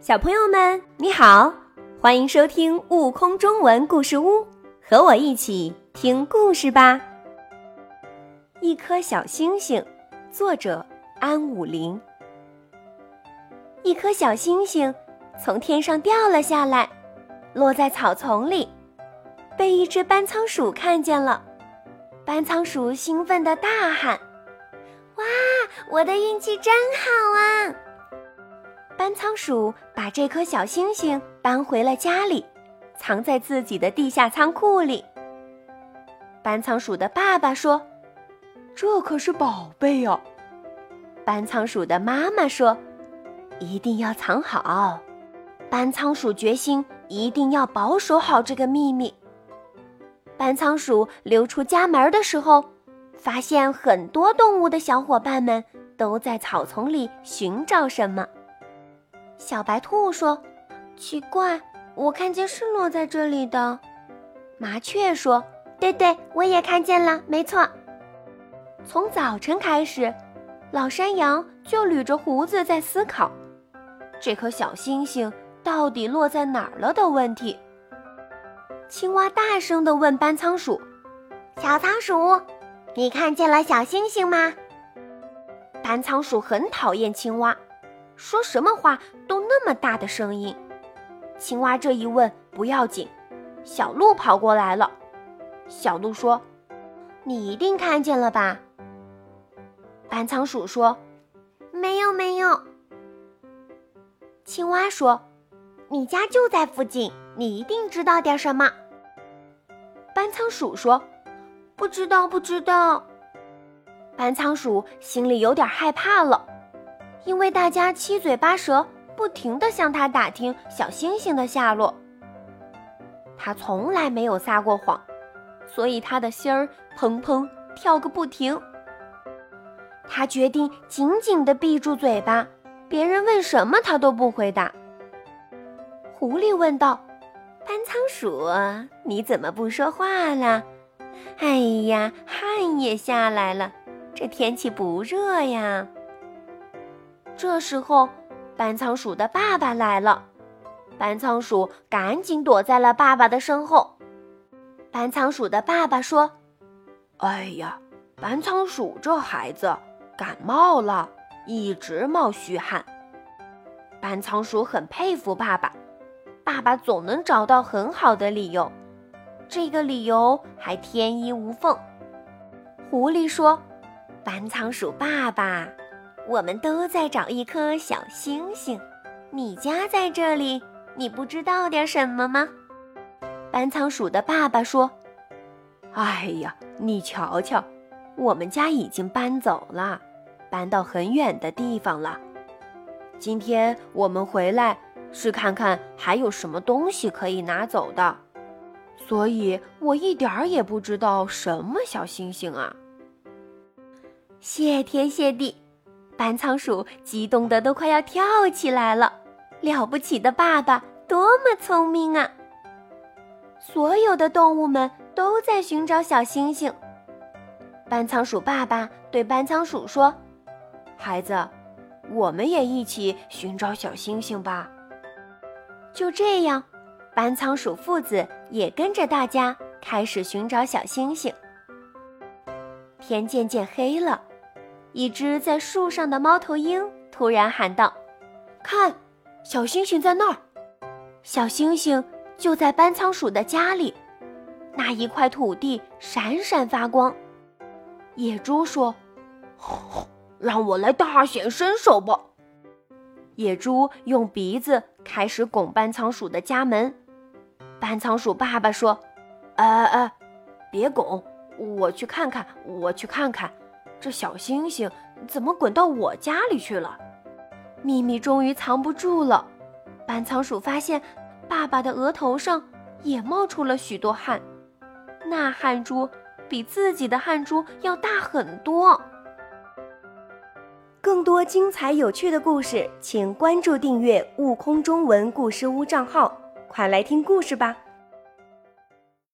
小朋友们，你好，欢迎收听《悟空中文故事屋》，和我一起听故事吧。一颗小星星，作者安武林。一颗小星星从天上掉了下来，落在草丛里，被一只斑仓鼠看见了。斑仓鼠兴奋地大喊：“哇，我的运气真好啊！”斑仓鼠把这颗小星星搬回了家里，藏在自己的地下仓库里。斑仓鼠的爸爸说：“这可是宝贝呀。”斑仓鼠的妈妈说：“一定要藏好。”斑仓鼠决心一定要保守好这个秘密。斑仓鼠溜出家门的时候，发现很多动物的小伙伴们都在草丛里寻找什么。小白兔说：“奇怪，我看见是落在这里的。”麻雀说：“对对，我也看见了，没错。”从早晨开始，老山羊就捋着胡子在思考这颗小星星到底落在哪儿了的问题。青蛙大声地问斑仓鼠：“小仓鼠，你看见了小星星吗？”斑仓鼠很讨厌青蛙。说什么话都那么大的声音，青蛙这一问不要紧，小鹿跑过来了。小鹿说：“你一定看见了吧？”斑仓鼠说：“没有，没有。”青蛙说：“你家就在附近，你一定知道点什么。”斑仓鼠说：“不知道，不知道。”斑仓鼠心里有点害怕了。因为大家七嘴八舌，不停地向他打听小星星的下落。他从来没有撒过谎，所以他的心儿砰砰跳个不停。他决定紧紧地闭住嘴巴，别人问什么他都不回答。狐狸问道：“斑仓鼠，你怎么不说话了？哎呀，汗也下来了，这天气不热呀。”这时候，斑仓鼠的爸爸来了。斑仓鼠赶紧躲在了爸爸的身后。斑仓鼠的爸爸说：“哎呀，斑仓鼠这孩子感冒了，一直冒虚汗。”斑仓鼠很佩服爸爸，爸爸总能找到很好的理由，这个理由还天衣无缝。狐狸说：“斑仓鼠爸爸。”我们都在找一颗小星星，你家在这里，你不知道点什么吗？搬仓鼠的爸爸说：“哎呀，你瞧瞧，我们家已经搬走了，搬到很远的地方了。今天我们回来是看看还有什么东西可以拿走的，所以我一点儿也不知道什么小星星啊。谢天谢地！”斑仓鼠激动的都快要跳起来了，了不起的爸爸，多么聪明啊！所有的动物们都在寻找小星星。斑仓鼠爸爸对斑仓鼠说：“孩子，我们也一起寻找小星星吧。”就这样，斑仓鼠父子也跟着大家开始寻找小星星。天渐渐黑了。一只在树上的猫头鹰突然喊道：“看，小星星在那儿！小星星就在斑仓鼠的家里，那一块土地闪闪发光。”野猪说：“让我来大显身手吧！”野猪用鼻子开始拱斑仓鼠的家门。斑仓鼠爸爸说：“哎哎，别拱，我去看看，我去看看。”这小星星怎么滚到我家里去了？秘密终于藏不住了。斑仓鼠发现，爸爸的额头上也冒出了许多汗，那汗珠比自己的汗珠要大很多。更多精彩有趣的故事，请关注订阅“悟空中文故事屋”账号，快来听故事吧！